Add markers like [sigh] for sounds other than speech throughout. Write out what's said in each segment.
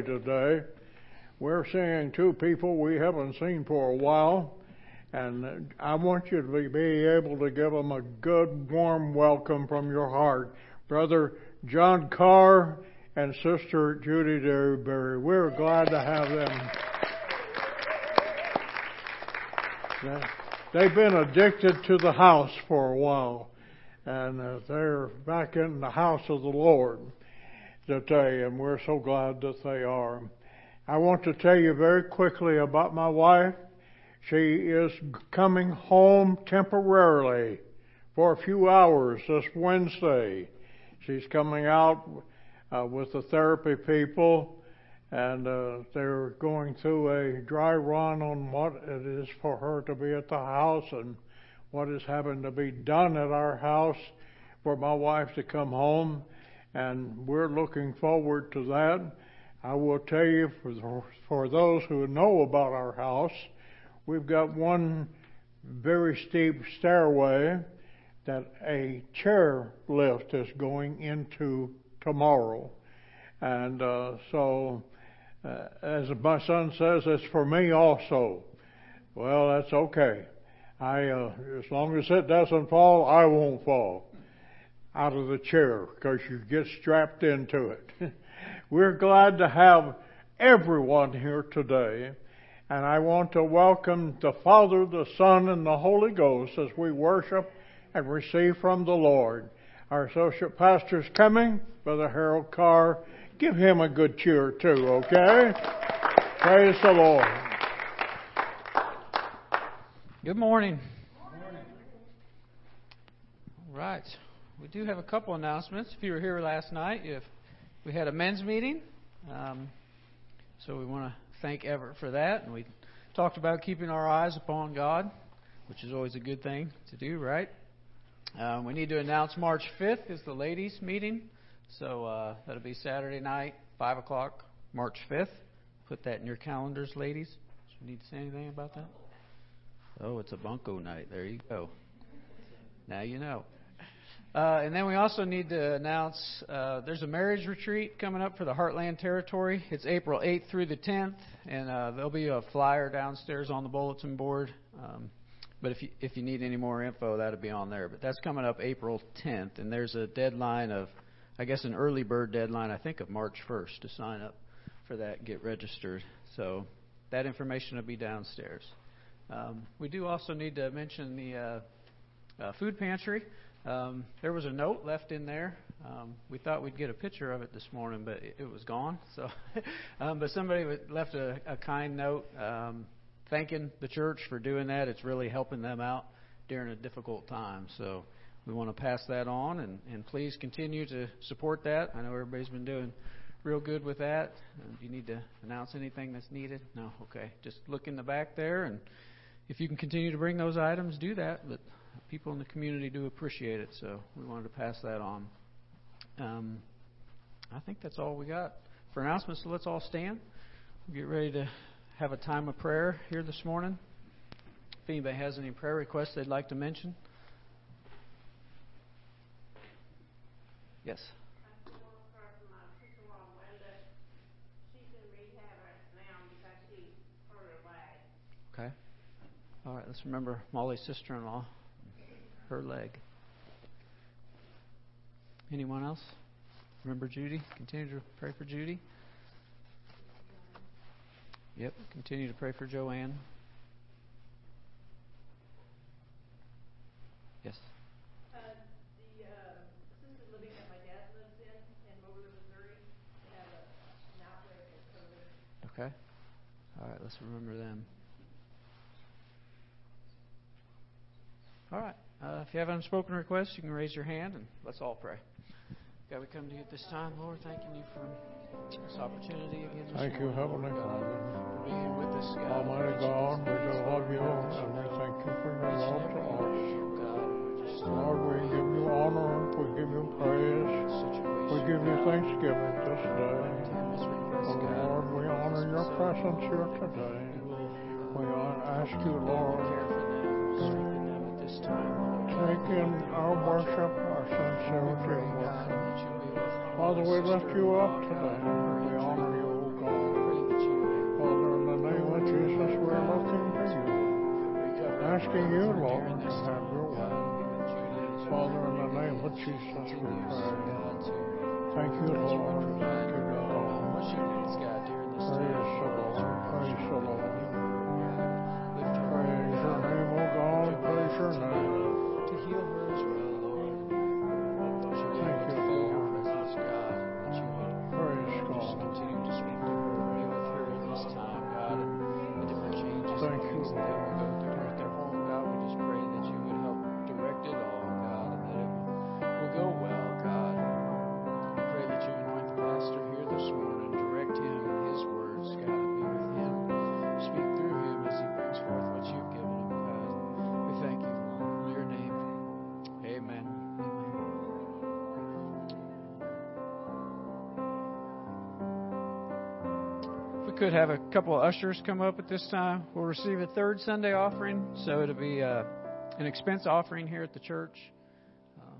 day today. We're seeing two people we haven't seen for a while, and I want you to be, be able to give them a good, warm welcome from your heart. Brother John Carr and Sister Judy Derryberry. We're glad to have them. They've been addicted to the house for a while, and uh, they're back in the house of the Lord today, and we're so glad that they are. I want to tell you very quickly about my wife. She is coming home temporarily for a few hours this Wednesday. She's coming out uh, with the therapy people, and uh, they're going through a dry run on what it is for her to be at the house and what is having to be done at our house for my wife to come home and we're looking forward to that. I will tell you, for, for those who know about our house, we've got one very steep stairway that a chair lift is going into tomorrow. And uh, so, uh, as my son says, it's for me also. Well, that's okay. I, uh, as long as it doesn't fall, I won't fall out of the chair because you get strapped into it. [laughs] We're glad to have everyone here today. And I want to welcome the Father, the Son, and the Holy Ghost as we worship and receive from the Lord. Our associate pastor is coming, Brother Harold Carr. Give him a good cheer too, okay? Praise the Lord. Good morning. right. We do have a couple announcements. If you were here last night, if we had a men's meeting, um, so we want to thank Everett for that, and we talked about keeping our eyes upon God, which is always a good thing to do, right? Um, we need to announce March 5th is the ladies' meeting, so uh, that'll be Saturday night, five o'clock, March 5th. Put that in your calendars, ladies. Do you need to say anything about that? Oh, it's a bunco night. There you go. Now you know. Uh, and then we also need to announce uh, there's a marriage retreat coming up for the Heartland Territory. It's April 8th through the 10th, and uh, there'll be a flyer downstairs on the bulletin board. Um, but if you, if you need any more info, that'll be on there. But that's coming up April 10th, and there's a deadline of, I guess, an early bird deadline, I think, of March 1st to sign up for that, get registered. So that information will be downstairs. Um, we do also need to mention the uh, uh, food pantry. Um, there was a note left in there. Um, we thought we'd get a picture of it this morning, but it, it was gone. So, [laughs] um, but somebody left a, a kind note um, thanking the church for doing that. It's really helping them out during a difficult time. So we want to pass that on, and, and please continue to support that. I know everybody's been doing real good with that. Um, do you need to announce anything that's needed? No. Okay. Just look in the back there, and if you can continue to bring those items, do that. But people in the community do appreciate it, so we wanted to pass that on. Um, I think that's all we got for announcements. So let's all stand. We'll get ready to have a time of prayer here this morning. If anybody has any prayer requests they'd like to mention. Yes. Okay. All right, let's remember Molly's sister in law, her leg. Anyone else? Remember Judy? Continue to pray for Judy. Yep, continue to pray for Joanne. Yes. Uh, the uh, living that my dad lives in, in Moberly, Missouri, had a, an outbreak of COVID. Okay. All right, let's remember them. All right. Uh, if you have unspoken requests, you can raise your hand and let's all pray. God, we come to you at this time, Lord, thanking you for this opportunity again. This Thank you, morning, Heavenly God, Father. for being with us, God. Almighty God, we do love you, and we thank you for your love to us. individual, God, we're just Lord, we give you honor, we give you praise, we give you thanksgiving this day. Oh Lord, we honor your presence here today. We uh, We ask you, Lord, this time, take in our worship, our sincerity of Father, we lift you up today. We honor you, O God. Father, in the name of Jesus, we're looking to you. Asking you, Lord, to have your way. Father, in the name of Jesus, we pray. Thank you, Lord. Thank you, God. Praise the Lord, Praise the Lord. God. Would could have a couple of ushers come up at this time, we'll receive a third Sunday offering. So it'll be uh, an expense offering here at the church. Um,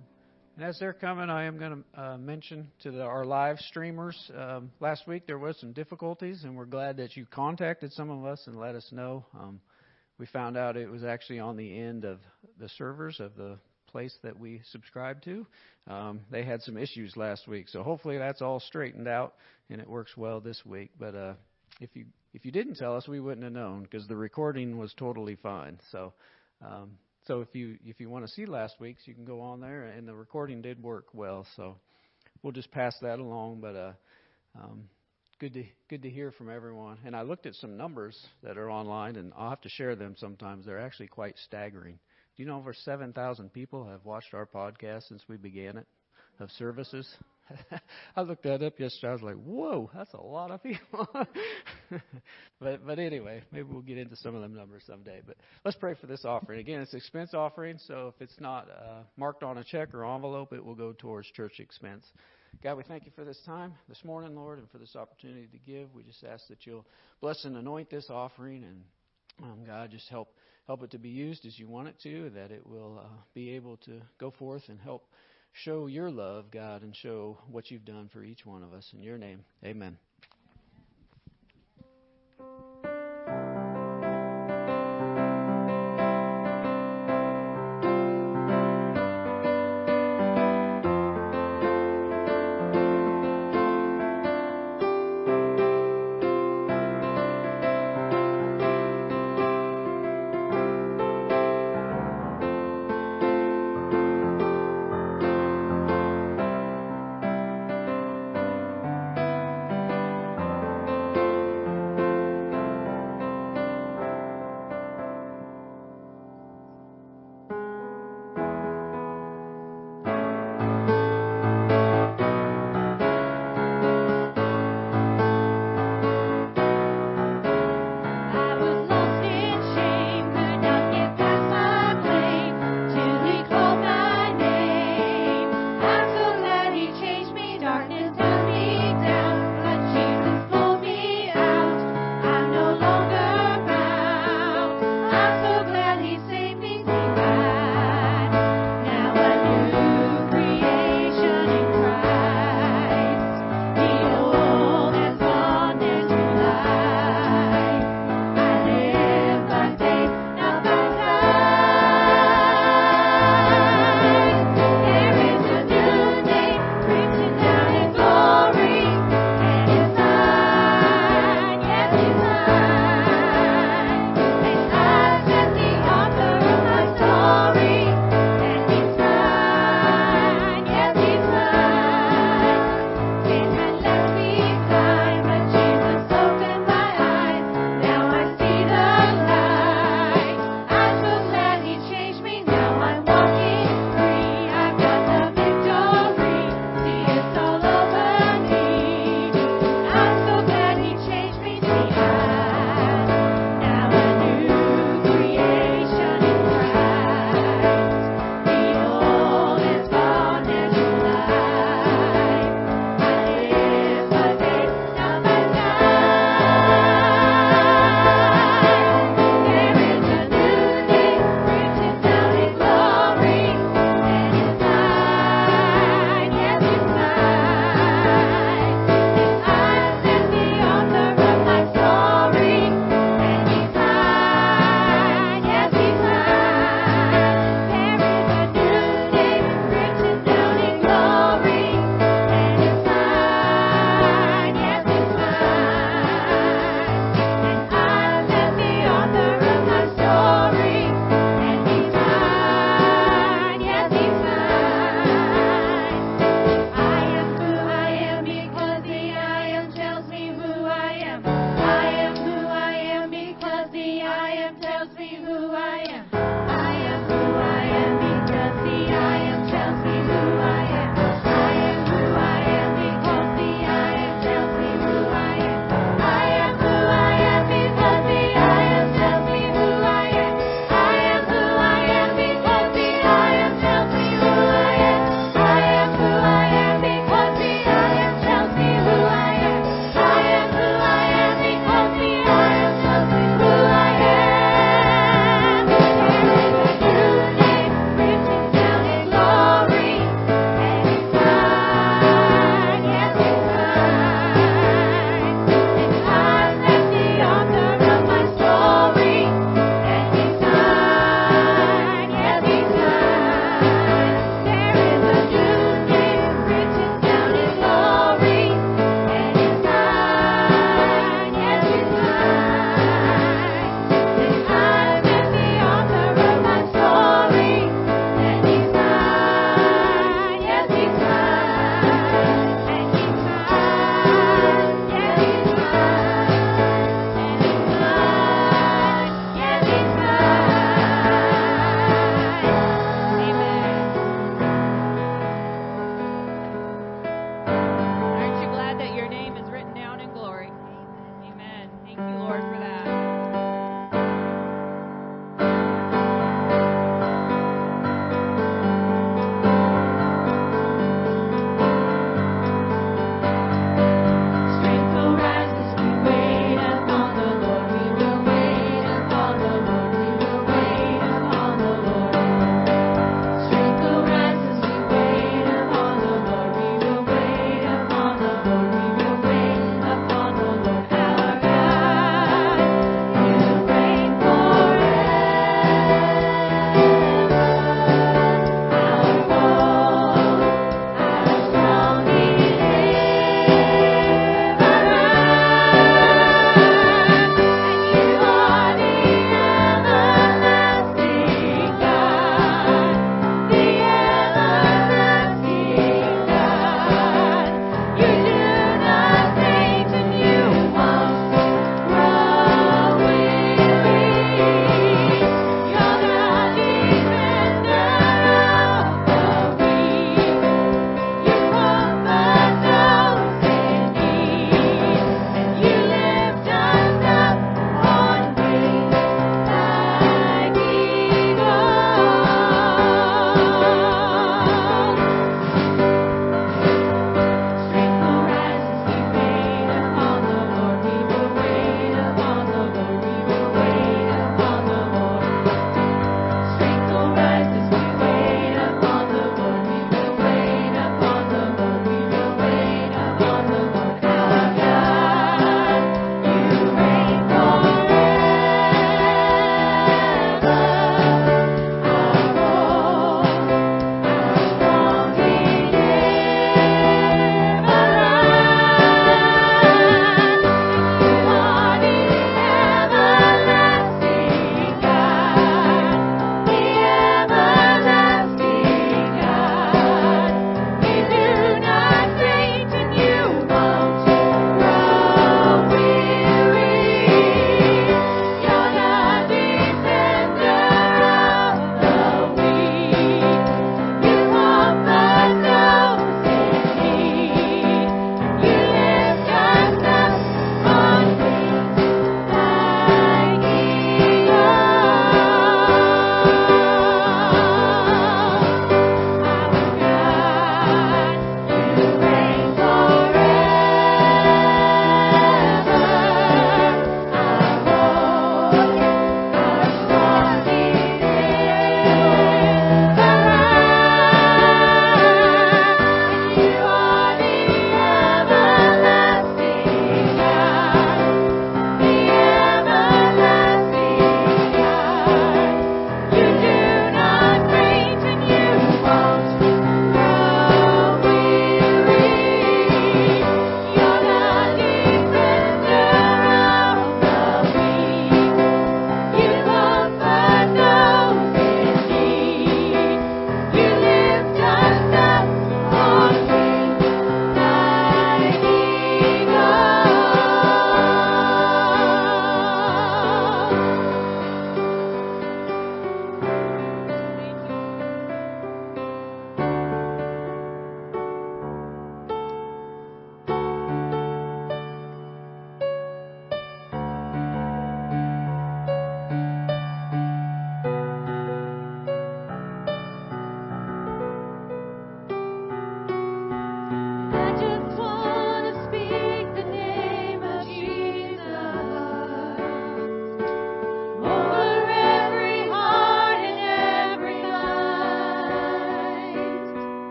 and as they're coming, I am going to uh, mention to the, our live streamers. Um, last week there was some difficulties, and we're glad that you contacted some of us and let us know. Um, we found out it was actually on the end of the servers of the place that we subscribe to. Um, they had some issues last week, so hopefully that's all straightened out and it works well this week. But uh, if you if you didn't tell us, we wouldn't have known because the recording was totally fine. So. Um, so if you if you want to see last week's, you can go on there, and the recording did work well. So we'll just pass that along. But uh, um, good to good to hear from everyone. And I looked at some numbers that are online, and I'll have to share them sometimes. They're actually quite staggering. Do you know over 7,000 people have watched our podcast since we began it of services? [laughs] I looked that up yesterday. I was like, "Whoa, that's a lot of people." [laughs] but but anyway, maybe we'll get into some of them numbers someday. But let's pray for this offering. Again, it's expense offering, so if it's not uh, marked on a check or envelope, it will go towards church expense. God, we thank you for this time this morning, Lord, and for this opportunity to give. We just ask that you'll bless and anoint this offering and um, God, just help help it to be used as you want it to, that it will uh, be able to go forth and help show your love, God, and show what you've done for each one of us. In your name, amen.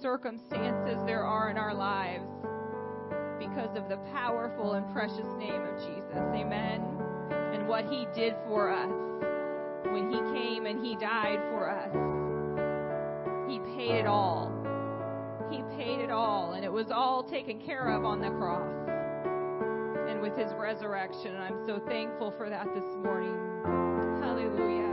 Circumstances there are in our lives because of the powerful and precious name of Jesus. Amen. And what he did for us when he came and he died for us. He paid it all. He paid it all, and it was all taken care of on the cross and with his resurrection. And I'm so thankful for that this morning. Hallelujah.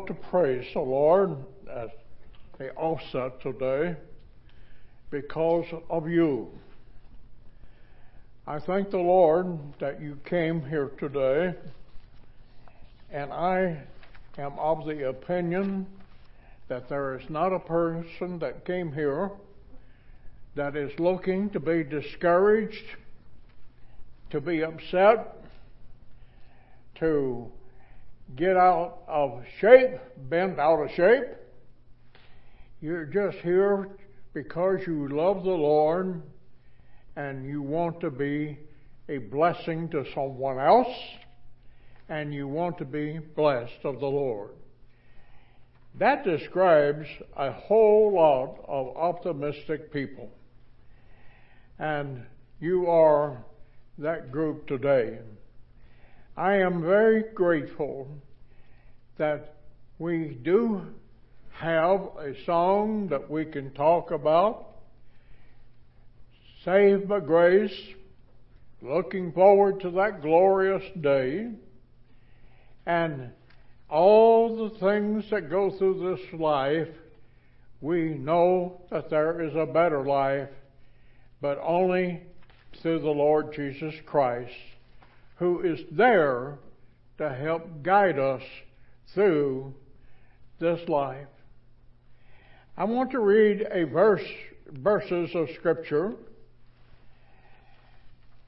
Want to praise the Lord at the offset today because of you. I thank the Lord that you came here today, and I am of the opinion that there is not a person that came here that is looking to be discouraged, to be upset, to get out of shape, bent out of shape. You're just here because you love the Lord and you want to be a blessing to someone else and you want to be blessed of the Lord. That describes a whole lot of optimistic people. And you are that group today. I am very grateful that we do have a song that we can talk about. Saved by grace, looking forward to that glorious day, and all the things that go through this life, we know that there is a better life, but only through the Lord Jesus Christ, who is there to help guide us through this life. I want to read a verse, verses of Scripture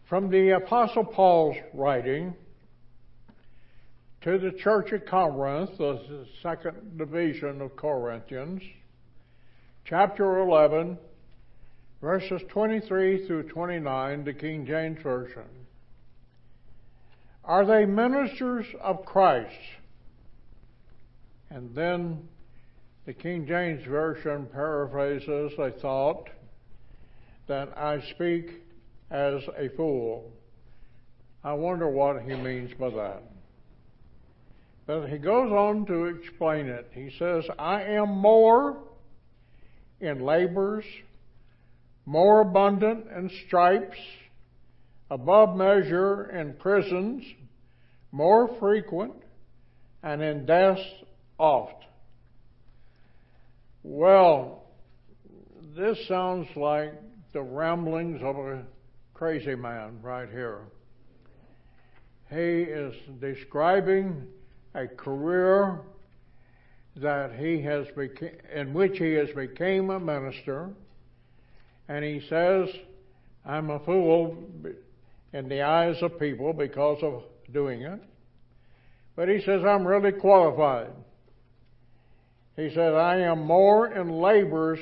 from the Apostle Paul's writing to the church at Corinth, the second division of Corinthians, chapter 11, verses 23 through 29, the King James Version. Are they ministers of Christ? And then the King James Version paraphrases a thought that I speak as a fool. I wonder what he means by that. But he goes on to explain it. He says, I am more in labors, more abundant in stripes, above measure in prisons, more frequent, and in deaths oft. Well, this sounds like the ramblings of a crazy man right here. He is describing a career that he has beca- in which he has became a minister, and he says, "I'm a fool in the eyes of people because of doing it," but he says, "I'm really qualified." He says, I am more in labors,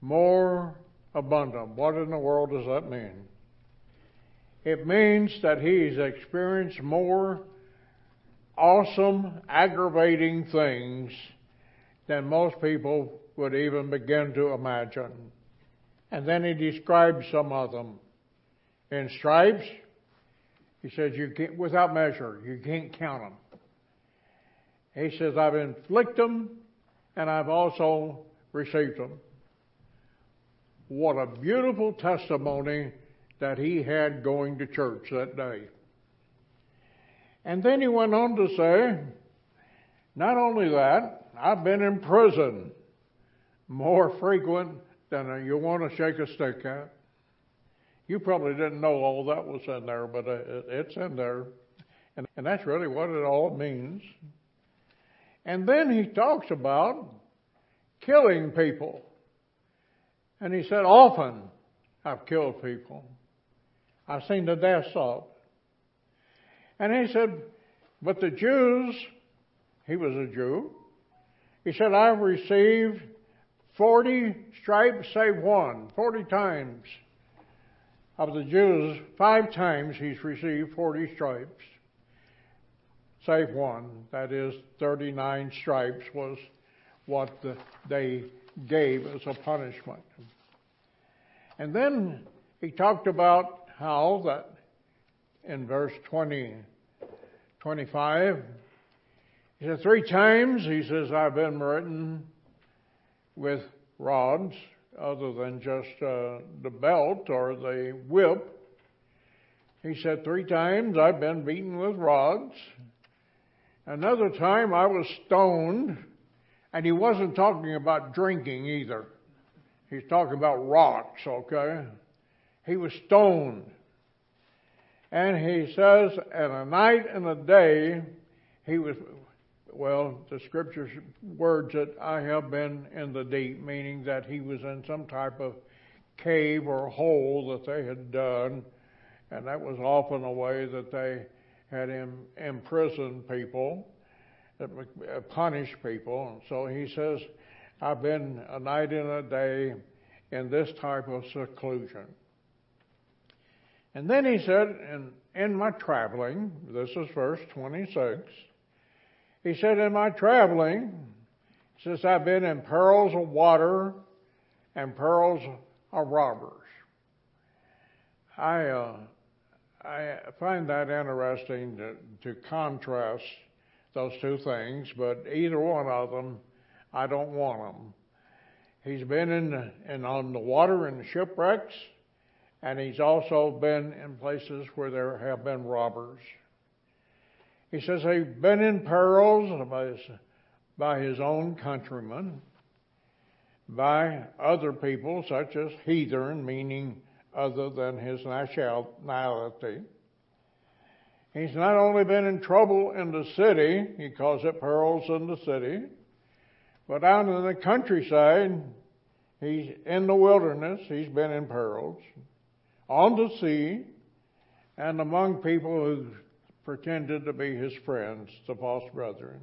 more abundant. What in the world does that mean? It means that he's experienced more awesome, aggravating things than most people would even begin to imagine. And then he describes some of them. In stripes, he says, you can't, without measure, you can't count them. He says, I've inflicted them and I've also received them. What a beautiful testimony that he had going to church that day. And then he went on to say, not only that, I've been in prison more frequent than you want to shake a stick at. You probably didn't know all that was in there, but uh, it's in there. And, and that's really what it all means. And then he talks about killing people. And he said, Often I've killed people. I've seen the deaths of. And he said, But the Jews, he was a Jew, he said, I've received 40 stripes save one, 40 times. Of the Jews, five times he's received 40 stripes save one. That is, 39 stripes was what the, they gave as a punishment. And then he talked about how that in verse 20, 25, he said, Three times, he says, I've been written with rods other than just uh, the belt or the whip. He said, Three times I've been beaten with rods. Another time I was stoned, and he wasn't talking about drinking either. He's talking about rocks, okay? He was stoned. And he says, and a night and a day, he was, well, the scripture's words that I have been in the deep, meaning that he was in some type of cave or hole that they had done, and that was often a way that they had him imprisoned people, uh, punish people. And so he says, I've been a night and a day in this type of seclusion. And then he said, in, in my traveling, this is verse 26, he said, in my traveling, since I've been in perils of water and perils of robbers. I, uh, I find that interesting to, to contrast those two things, but either one of them, I don't want them. He's been in, in on the water in shipwrecks, and he's also been in places where there have been robbers. He says he's been in perils by his, by his own countrymen, by other people such as heathen, meaning other than his nationality. He's not only been in trouble in the city, he calls it perils in the city, but out in the countryside, he's in the wilderness, he's been in perils, on the sea, and among people who pretended to be his friends, the false brethren.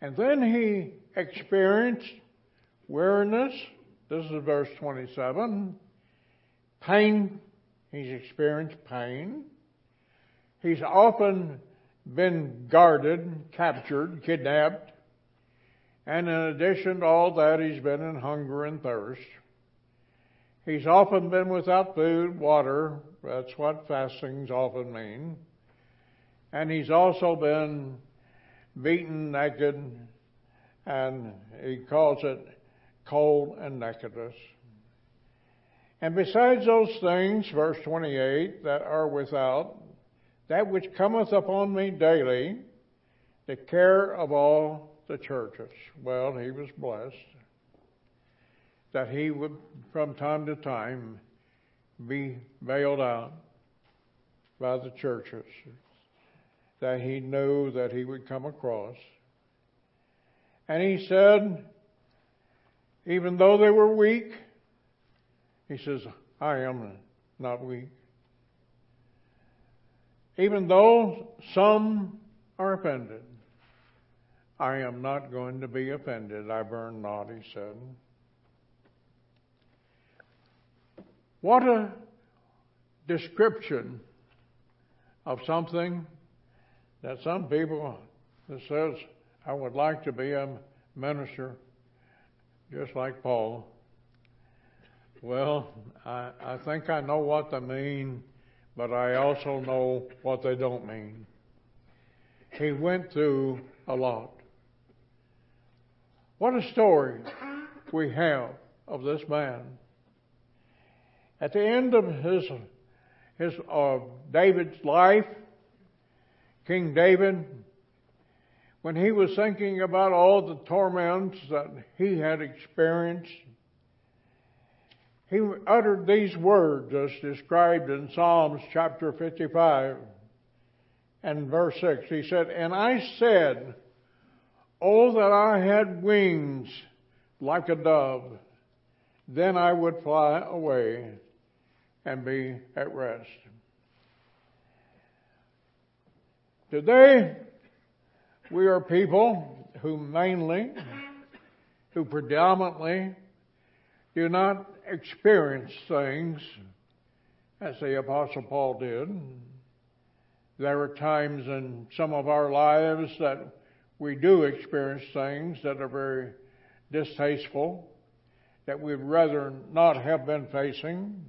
And then he experienced weariness. This is verse 27. Pain. He's experienced pain. He's often been guarded, captured, kidnapped. And in addition to all that, he's been in hunger and thirst. He's often been without food, water. That's what fastings often mean. And he's also been beaten naked, and he calls it cold and nakedness. And besides those things, verse 28, that are without, that which cometh upon me daily, the care of all the churches. Well, he was blessed that he would, from time to time, be bailed out by the churches that he knew that he would come across. And he said, even though they were weak, he says, I am not weak. Even though some are offended, I am not going to be offended. I burn not, he said. What a description of something that some people that says, I would like to be a minister just like Paul. Well, I, I think I know what they mean, but I also know what they don't mean. He went through a lot. What a story we have of this man. At the end of his, his uh, David's life, King David, when he was thinking about all the torments that he had experienced, he uttered these words as described in Psalms chapter 55 and verse 6. He said, And I said, Oh, that I had wings like a dove, then I would fly away and be at rest. Today, we are people who mainly, who predominantly do not experience things as the Apostle Paul did. There are times in some of our lives that we do experience things that are very distasteful, that we'd rather not have been facing.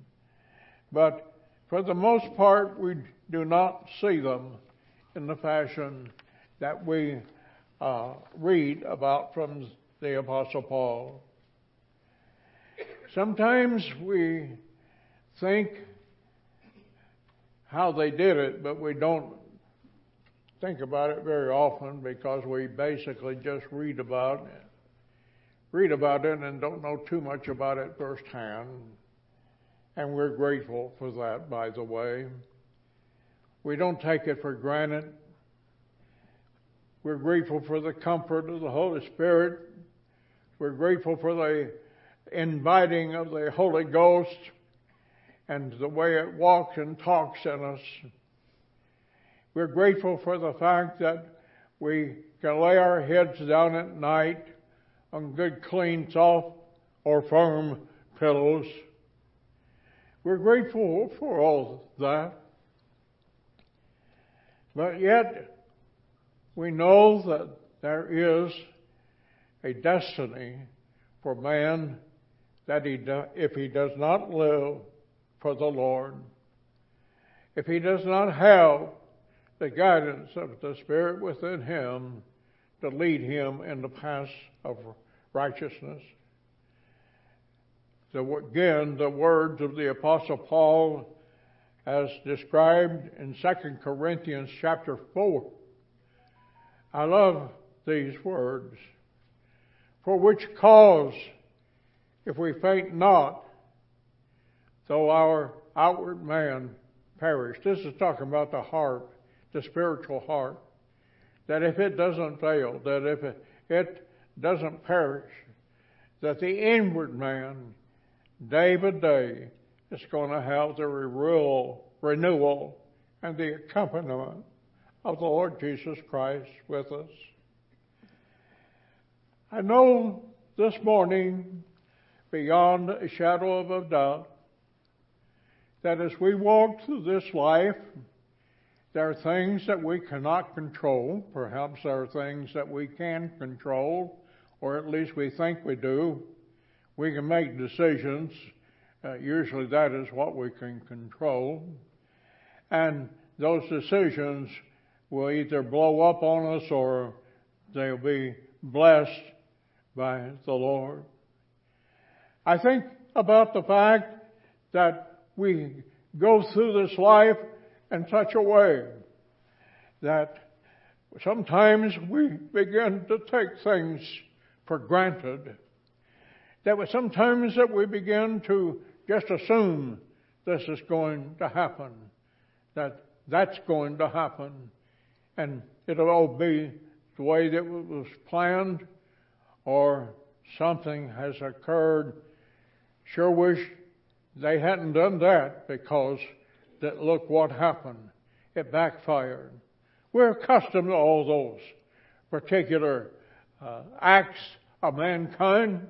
But for the most part, we do not see them in the fashion that we uh, read about from the Apostle Paul. Sometimes we think how they did it, but we don't think about it very often because we basically just read about it, read about it and don't know too much about it firsthand. And we're grateful for that, by the way. We don't take it for granted. We're grateful for the comfort of the Holy Spirit. We're grateful for the inviting of the Holy Ghost and the way it walks and talks in us. We're grateful for the fact that we can lay our heads down at night on good, clean, soft, or firm pillows. We're grateful for all that. But yet, we know that there is a destiny for man that he do, if he does not live for the Lord, if he does not have the guidance of the Spirit within him to lead him in the path of righteousness. So again, the words of the Apostle Paul as described in 2 Corinthians chapter 4. I love these words. For which cause, if we faint not, though our outward man perish. This is talking about the heart, the spiritual heart. That if it doesn't fail, that if it, it doesn't perish, that the inward man, day by day, is going to have the renewal, renewal and the accompaniment of the Lord Jesus Christ with us. I know this morning, beyond a shadow of a doubt, that as we walk through this life, there are things that we cannot control. Perhaps there are things that we can control, or at least we think we do. We can make decisions. Uh, usually that is what we can control. And those decisions will either blow up on us or they'll be blessed by the Lord. I think about the fact that we go through this life in such a way that sometimes we begin to take things for granted. That sometimes that we begin to just assume this is going to happen, that that's going to happen, and it'll all be the way that it was planned, or something has occurred. Sure wish they hadn't done that because that look what happened. It backfired. We're accustomed to all those particular uh, acts of mankind.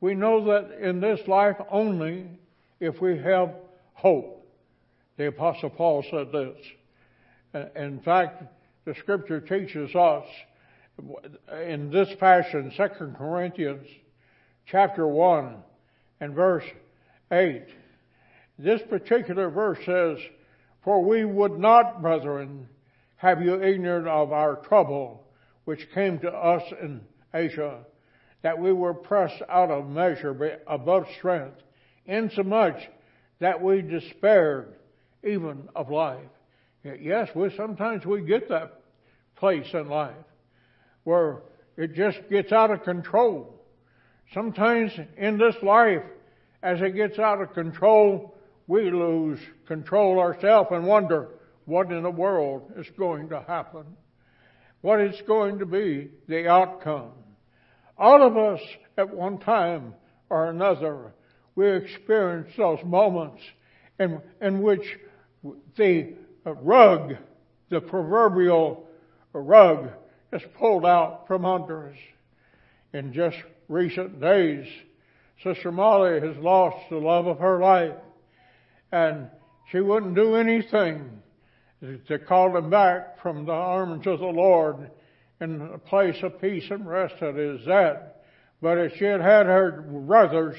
We know that in this life only if we have hope. The Apostle Paul said this. Uh, in fact, the Scripture teaches us in this fashion, 2 Corinthians chapter 1 and verse 8. This particular verse says, For we would not, brethren, have you ignorant of our trouble which came to us in Asia, that we were pressed out of measure above strength, insomuch that we despaired even of life. Yes, we sometimes we get that place in life where it just gets out of control. Sometimes in this life, as it gets out of control, we lose control ourselves and wonder what in the world is going to happen. What is going to be the outcome. All of us at one time or another, we experience those moments in, in which the rug, the proverbial rug, is pulled out from under us. In just recent days, Sister Molly has lost the love of her life, and she wouldn't do anything to call them back from the arms of the Lord in a place of peace and rest that is that. But if she had had her brothers,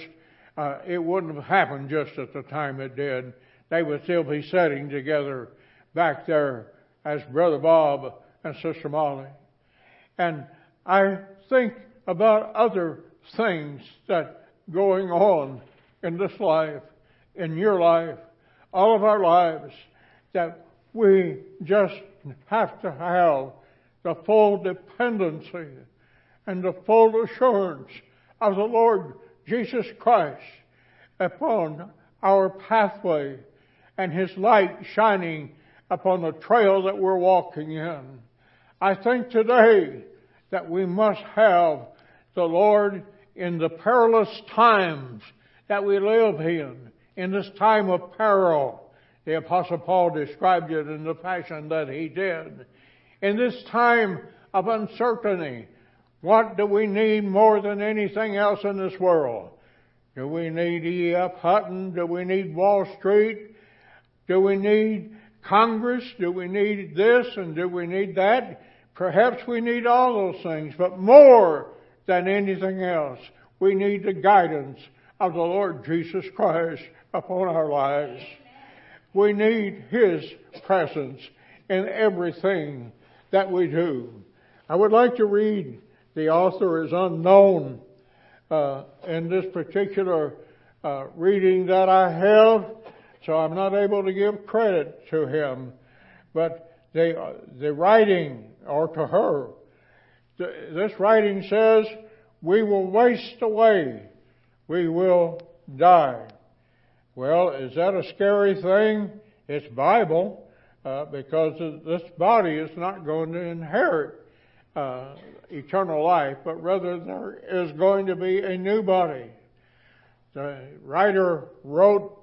uh, it wouldn't have happened just at the time it did. They would still be sitting together back there as Brother Bob and Sister Molly. And I think about other things that going on in this life, in your life, all of our lives, that we just have to have the full dependency and the full assurance of the Lord Jesus Christ upon our pathway and His light shining upon the trail that we're walking in. I think today that we must have the Lord in the perilous times that we live in, in this time of peril. The Apostle Paul described it in the fashion that he did. In this time of uncertainty, what do we need more than anything else in this world? Do we need E.F. Hutton? Do we need Wall Street? Do we need Congress? Do we need this and do we need that? Perhaps we need all those things, but more than anything else, we need the guidance of the Lord Jesus Christ upon our lives. We need His presence in everything that we do. I would like to read, the author is unknown uh, in this particular uh, reading that I have, so I'm not able to give credit to him. But the, the writing, or to her, this writing says, we will waste away, we will die. Well, is that a scary thing? It's Bible, uh, because this body is not going to inherit uh, eternal life, but rather there is going to be a new body. The writer wrote,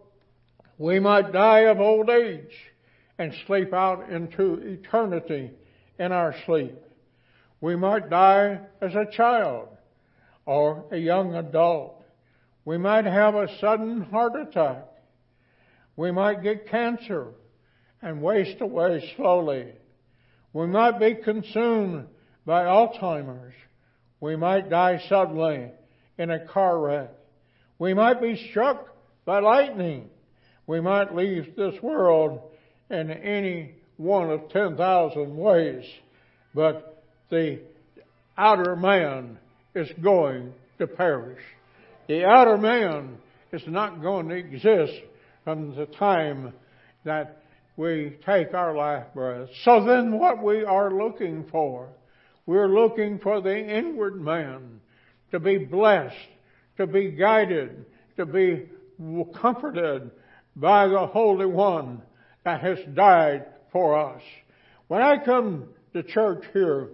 We might die of old age and sleep out into eternity in our sleep. We might die as a child or a young adult. We might have a sudden heart attack. We might get cancer and waste away slowly. We might be consumed by Alzheimer's. We might die suddenly in a car wreck. We might be struck by lightning. We might leave this world in any one of 10,000 ways. But the outer man is going to perish. The outer man is not going to exist from the time that we take our life breath. So then what we are looking for we're looking for the inward man to be blessed, to be guided, to be comforted by the Holy One that has died for us. When I come to church here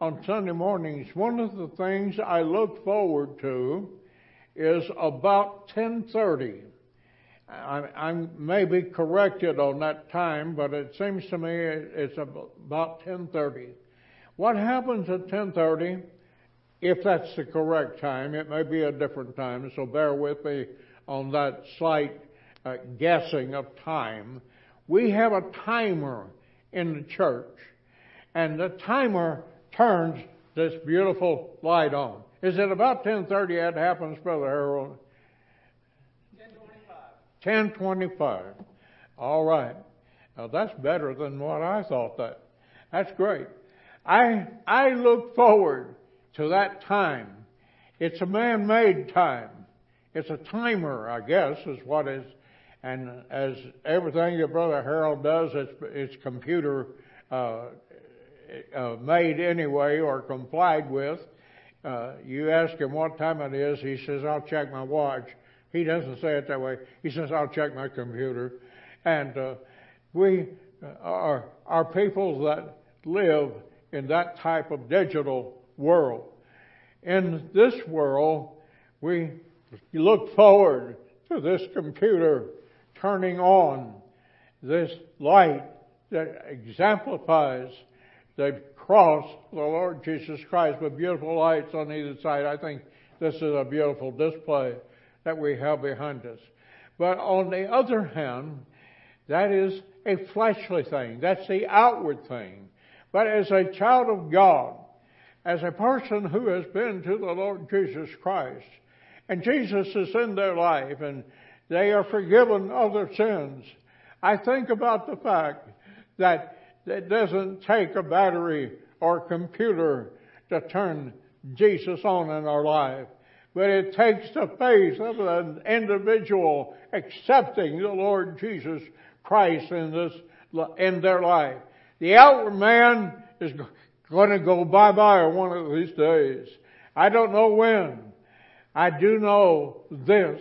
on Sunday mornings, one of the things I look forward to is about 1030. I, I may be corrected on that time, but it seems to me it's about 1030. What happens at 10:30? If that's the correct time, it may be a different time, so bear with me on that slight uh, guessing of time. We have a timer in the church, and the timer turns this beautiful light on. Is it about 10:30 that happens, Brother Harold? 10:25. 10:25. All right. Now that's better than what I thought. That that's great. I, I look forward to that time. It's a man-made time. It's a timer, I guess, is what is, and as everything that Brother Harold does, it's, it's computer uh, uh, made anyway or complied with. Uh, you ask him what time it is, he says, I'll check my watch. He doesn't say it that way. He says, I'll check my computer. And uh, we are, are people that live in that type of digital world. In this world, we look forward to this computer turning on this light that exemplifies the cross the Lord Jesus Christ with beautiful lights on either side. I think this is a beautiful display that we have behind us. But on the other hand, that is a fleshly thing. That's the outward thing. But as a child of God, as a person who has been to the Lord Jesus Christ, and Jesus is in their life and they are forgiven of their sins, I think about the fact that it doesn't take a battery or computer to turn Jesus on in our life, but it takes the faith of an individual accepting the Lord Jesus Christ in this in their life. The outward man is going to go bye-bye one of these days. I don't know when. I do know this,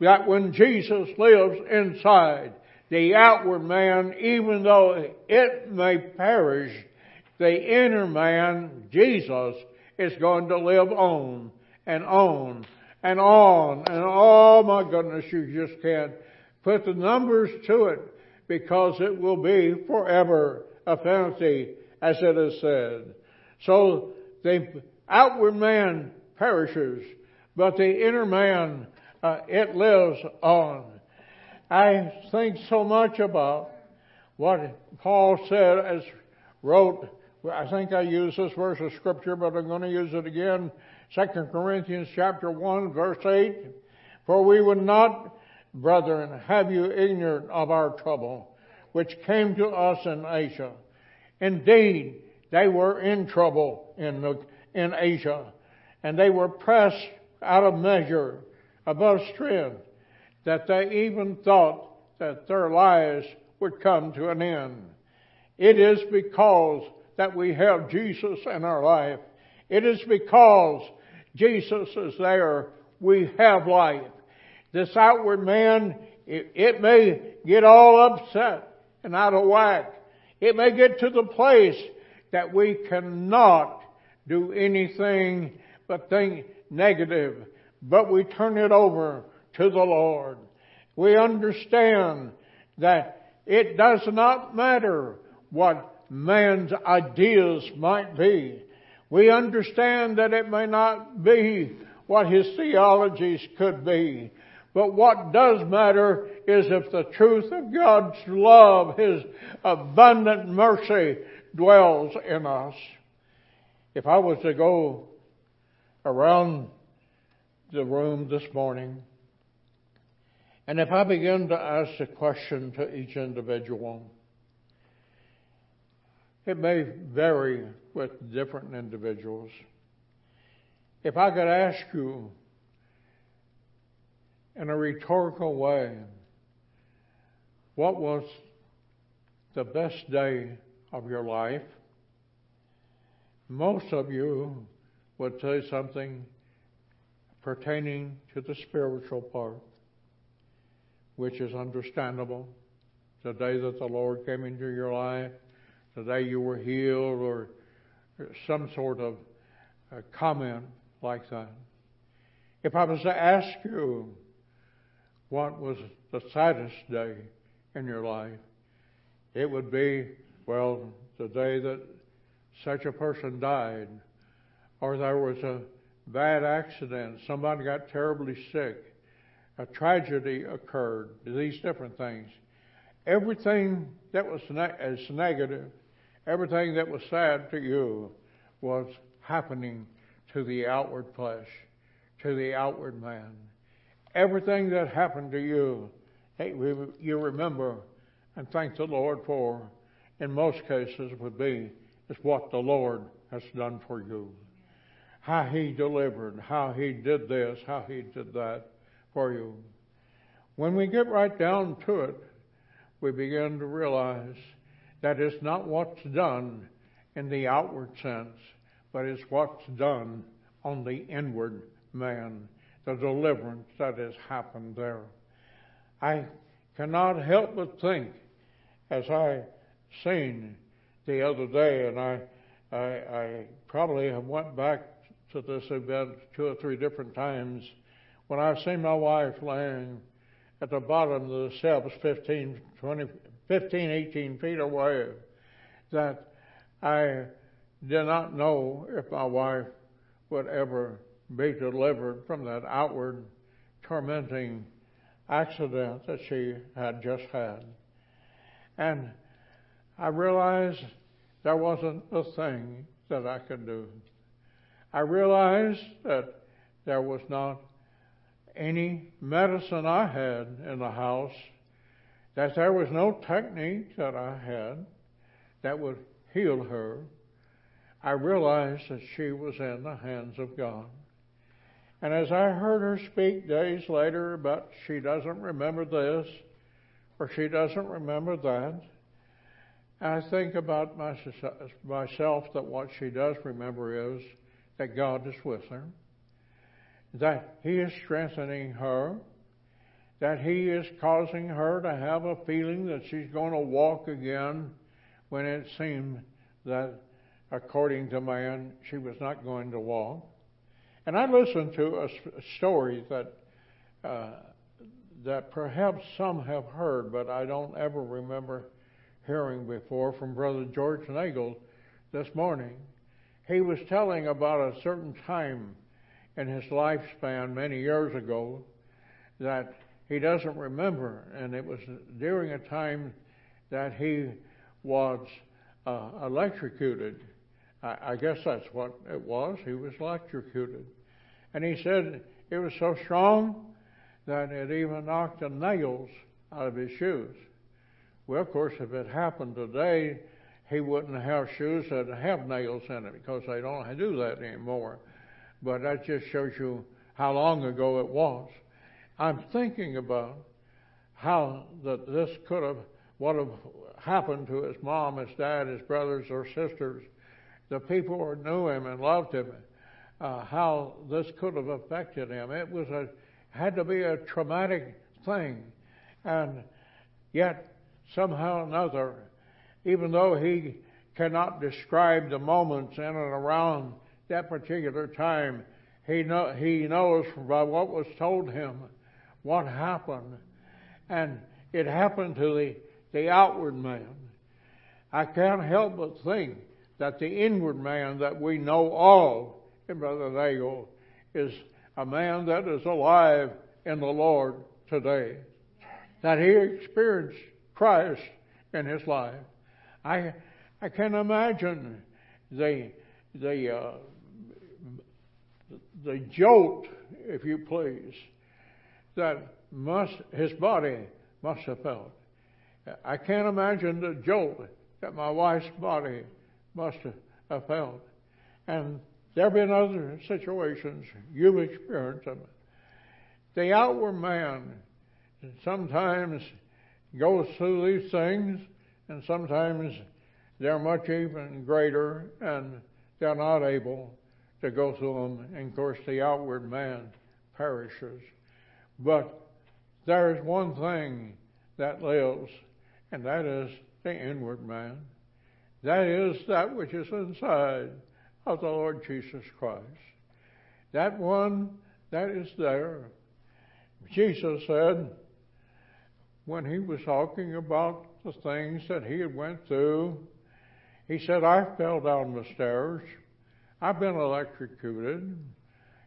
that when Jesus lives inside, the outward man, even though it may perish, the inner man, Jesus, is going to live on and on and on and oh my goodness, you just can't put the numbers to it because it will be forever affinity as it is said. So the outward man perishes, but the inner man, uh, it lives on. I think so much about what Paul said as wrote, I think I used this verse of scripture, but I'm going to use it again. 2 Corinthians chapter 1 verse 8. For we would not, brethren, have you ignorant of our trouble, which came to us in Asia. Indeed, they were in trouble in, the, in Asia, and they were pressed out of measure, above strength, that they even thought that their lives would come to an end. It is because that we have Jesus in our life. It is because Jesus is there we have life. This outward man, it, it may get all upset and out of whack. It may get to the place that we cannot do anything but think negative, but we turn it over to the Lord. We understand that it does not matter what man's ideas might be. We understand that it may not be what his theologies could be. But what does matter is if the truth of God's love, His abundant mercy dwells in us. If I was to go around the room this morning, and if I begin to ask a question to each individual, it may vary with different individuals. If I could ask you in a rhetorical way, what was the best day of your life? Most of you would say something pertaining to the spiritual part, which is understandable. The day that the Lord came into your life, the day you were healed, or some sort of uh, comment like that. If I was to ask you, what was the saddest day in your life? It would be, well, the day that such a person died, or there was a bad accident, somebody got terribly sick, a tragedy occurred, these different things. Everything that was ne- as negative, everything that was sad to you was happening to the outward flesh, to the outward man everything that happened to you, you remember and thank the Lord for, in most cases, would be is what the Lord has done for you. How He delivered, how He did this, how He did that for you. When we get right down to it, we begin to realize that it's not what's done in the outward sense, but it's what's done on the inward man the deliverance that has happened there. I cannot help but think, as I seen the other day, and I, I, I probably have went back to this event two or three different times, when I seen my wife laying at the bottom of the steps 15, 20, 15, 18 feet away, that I did not know if my wife would ever be delivered from that outward tormenting accident that she had just had. And I realized there wasn't a thing that I could do. I realized that there was not any medicine I had in the house, that there was no technique that I had that would heal her. I realized that she was in the hands of God. And as I heard her speak days later about she doesn't remember this or she doesn't remember that, I think about my, myself that what she does remember is that God is with her, that He is strengthening her, that He is causing her to have a feeling that she's going to walk again when it seemed that, according to man, she was not going to walk. And I listened to a, story that uh, that perhaps some have heard, but I don't ever remember hearing before from Brother George Nagel this morning. He was telling about a certain time in his lifespan many years ago that he doesn't remember, and it was during a time that he was uh, electrocuted. I, I guess that's what it was. He was electrocuted. And he said it was so strong that it even knocked the nails out of his shoes. Well, of course, if it happened today, he wouldn't have shoes that have nails in it because they don't do that anymore. But that just shows you how long ago it was. I'm thinking about how that this could have, what have happened to his mom, his dad, his brothers or sisters, the people who knew him and loved him, uh, how this could have affected him. It was a had to be a traumatic thing, and yet somehow or another, even though he cannot describe the moments in and around that particular time, he know, he knows by what was told him what happened, and it happened to the the outward man. I can't help but think that the inward man that we know all in Brother Nagel is a man that is alive in the Lord today. That he experienced Christ in his life. I I can imagine the the uh, the jolt, if you please, that must his body must have felt. I can't imagine the jolt that my wife's body must have felt. And there have been other situations you've experienced them. The outward man sometimes goes through these things, and sometimes they're much even greater, and they're not able to go through them. And of course, the outward man perishes. But there is one thing that lives, and that is the inward man. That is that which is inside of the Lord Jesus Christ. That one that is there. Jesus said, when he was talking about the things that he had went through, he said, I fell down the stairs. I've been electrocuted.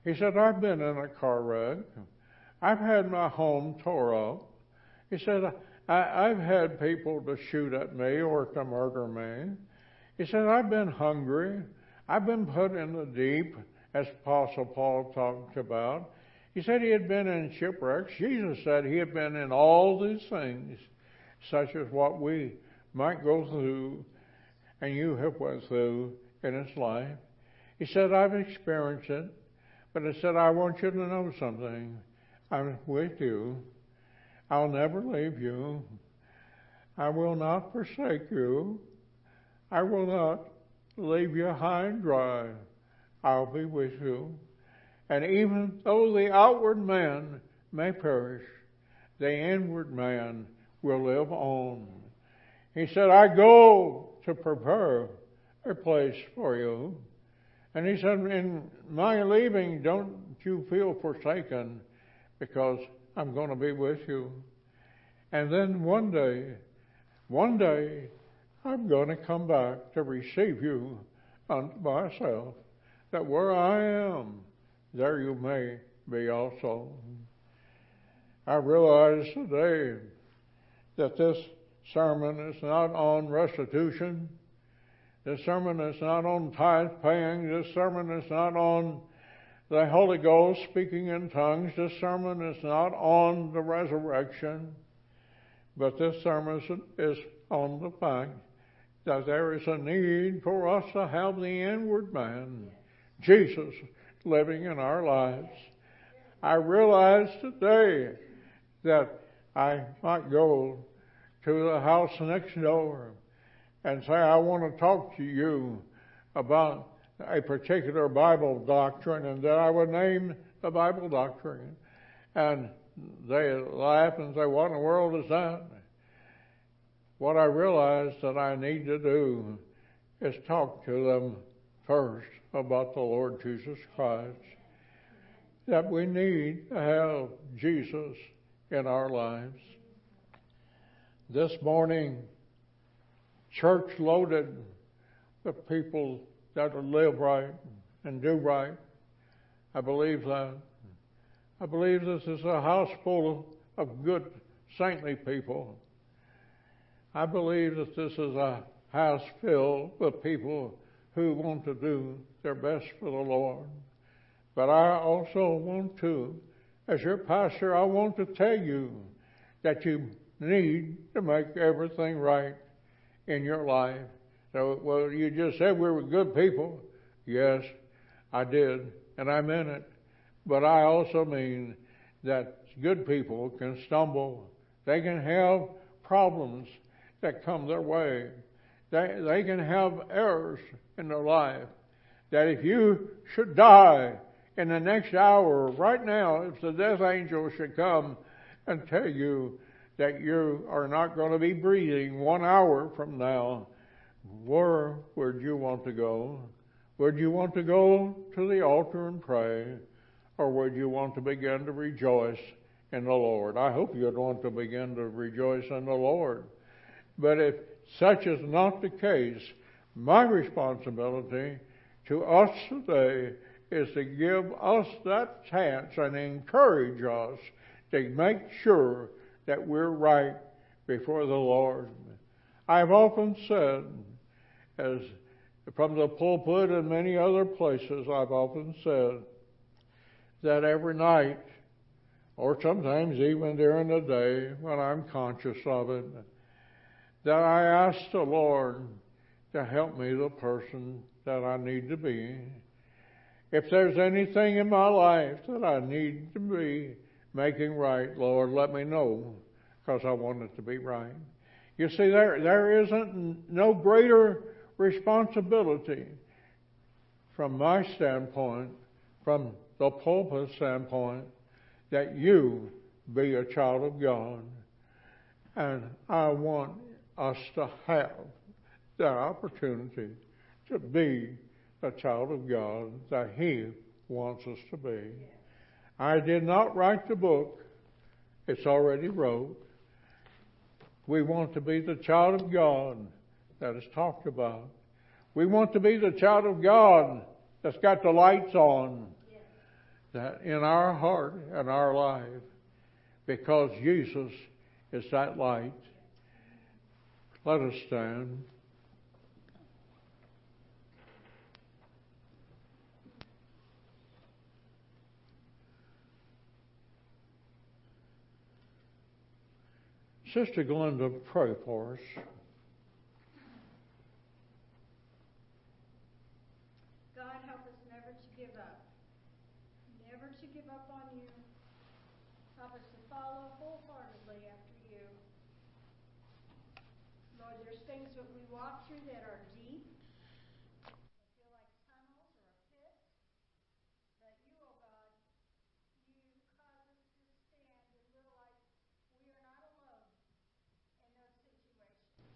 He said, I've been in a car wreck. I've had my home tore up. He said, I, have had people to shoot at me or to murder me. He said, I've been hungry. I've been put in the deep, as Apostle Paul talked about. He said he had been in shipwrecks. Jesus said he had been in all these things, such as what we might go through and you have went through in his life. He said, I've experienced it, but he said, I want you to know something. I'm with you. I'll never leave you. I will not forsake you. I will not leave you high and dry. I'll be with you. And even though the outward man may perish, the inward man will live on. He said, I go to prepare a place for you. And he said, In my leaving, don't you feel forsaken because I'm going to be with you. And then one day, one day, I'm going to come back to receive you unto myself, that where I am, there you may be also. I realize today that this sermon is not on restitution. This sermon is not on tithe paying. This sermon is not on the Holy Ghost speaking in tongues. This sermon is not on the resurrection. But this sermon is on the fact that there is a need for us to have the inward man, Jesus, living in our lives. I realize today that I might go to the house next door and say, I want to talk to you about a particular Bible doctrine, and that I would name the Bible doctrine. And they laugh and say, What in the world is that? What I realized that I need to do is talk to them first about the Lord Jesus Christ. That we need to have Jesus in our lives. This morning, church loaded with people that will live right and do right. I believe that. I believe this is a house full of good, saintly people. I believe that this is a house filled with people who want to do their best for the Lord. But I also want to, as your pastor, I want to tell you that you need to make everything right in your life. So, well, you just said we were good people. Yes, I did, and I meant it. But I also mean that good people can stumble. They can have problems that come their way. They, they can have errors in their life. That if you should die in the next hour, right now, if the death angel should come and tell you that you are not going to be breathing one hour from now, where would you want to go? Would you want to go to the altar and pray? Or would you want to begin to rejoice in the Lord? I hope you'd want to begin to rejoice in the Lord. But if such is not the case, my responsibility to us today is to give us that chance and encourage us to make sure that we're right before the Lord. I've often said, as from the pulpit and many other places, I've often said that every night, or sometimes even during the day when I'm conscious of it, that I ask the Lord to help me the person that I need to be. If there's anything in my life that I need to be making right, Lord, let me know because I want it to be right. You see, there, there isn't no greater responsibility from my standpoint, from the pulpit standpoint, that you be a child of God. And I want us to have that opportunity to be a child of God that He wants us to be. I did not write the book, it's already wrote. We want to be the child of God that is talked about. We want to be the child of God that's got the lights on that in our heart and our life because Jesus is that light. Let us stand. Sister Glenda, pray for us. God, help us never to give up. Never to give up on you. Help us to follow wholeheartedly after you. Lord, there's things that we walk through that are deep. that feel like tunnels or a pit. But you, oh God, you cause us to stand and realize we are not alone in those situations.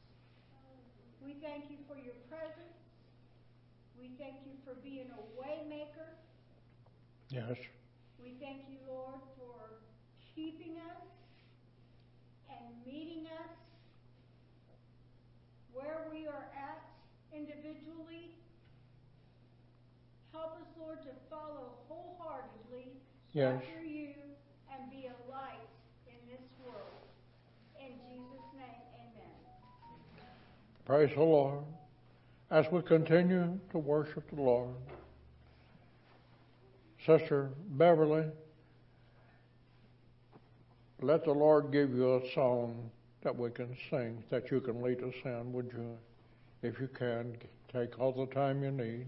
We thank you for your presence. We thank you for being a waymaker. Yes. We thank you, Lord, for keeping us and meeting us where we are at individually. Help us, Lord, to follow wholeheartedly Yes. after you and be a light in this world. In Jesus' name, amen. Praise the Lord. As we continue to worship the Lord, Sister Beverly, let the Lord give you a song that we can sing, that you can lead us in, would you? If you can, take all the time you need.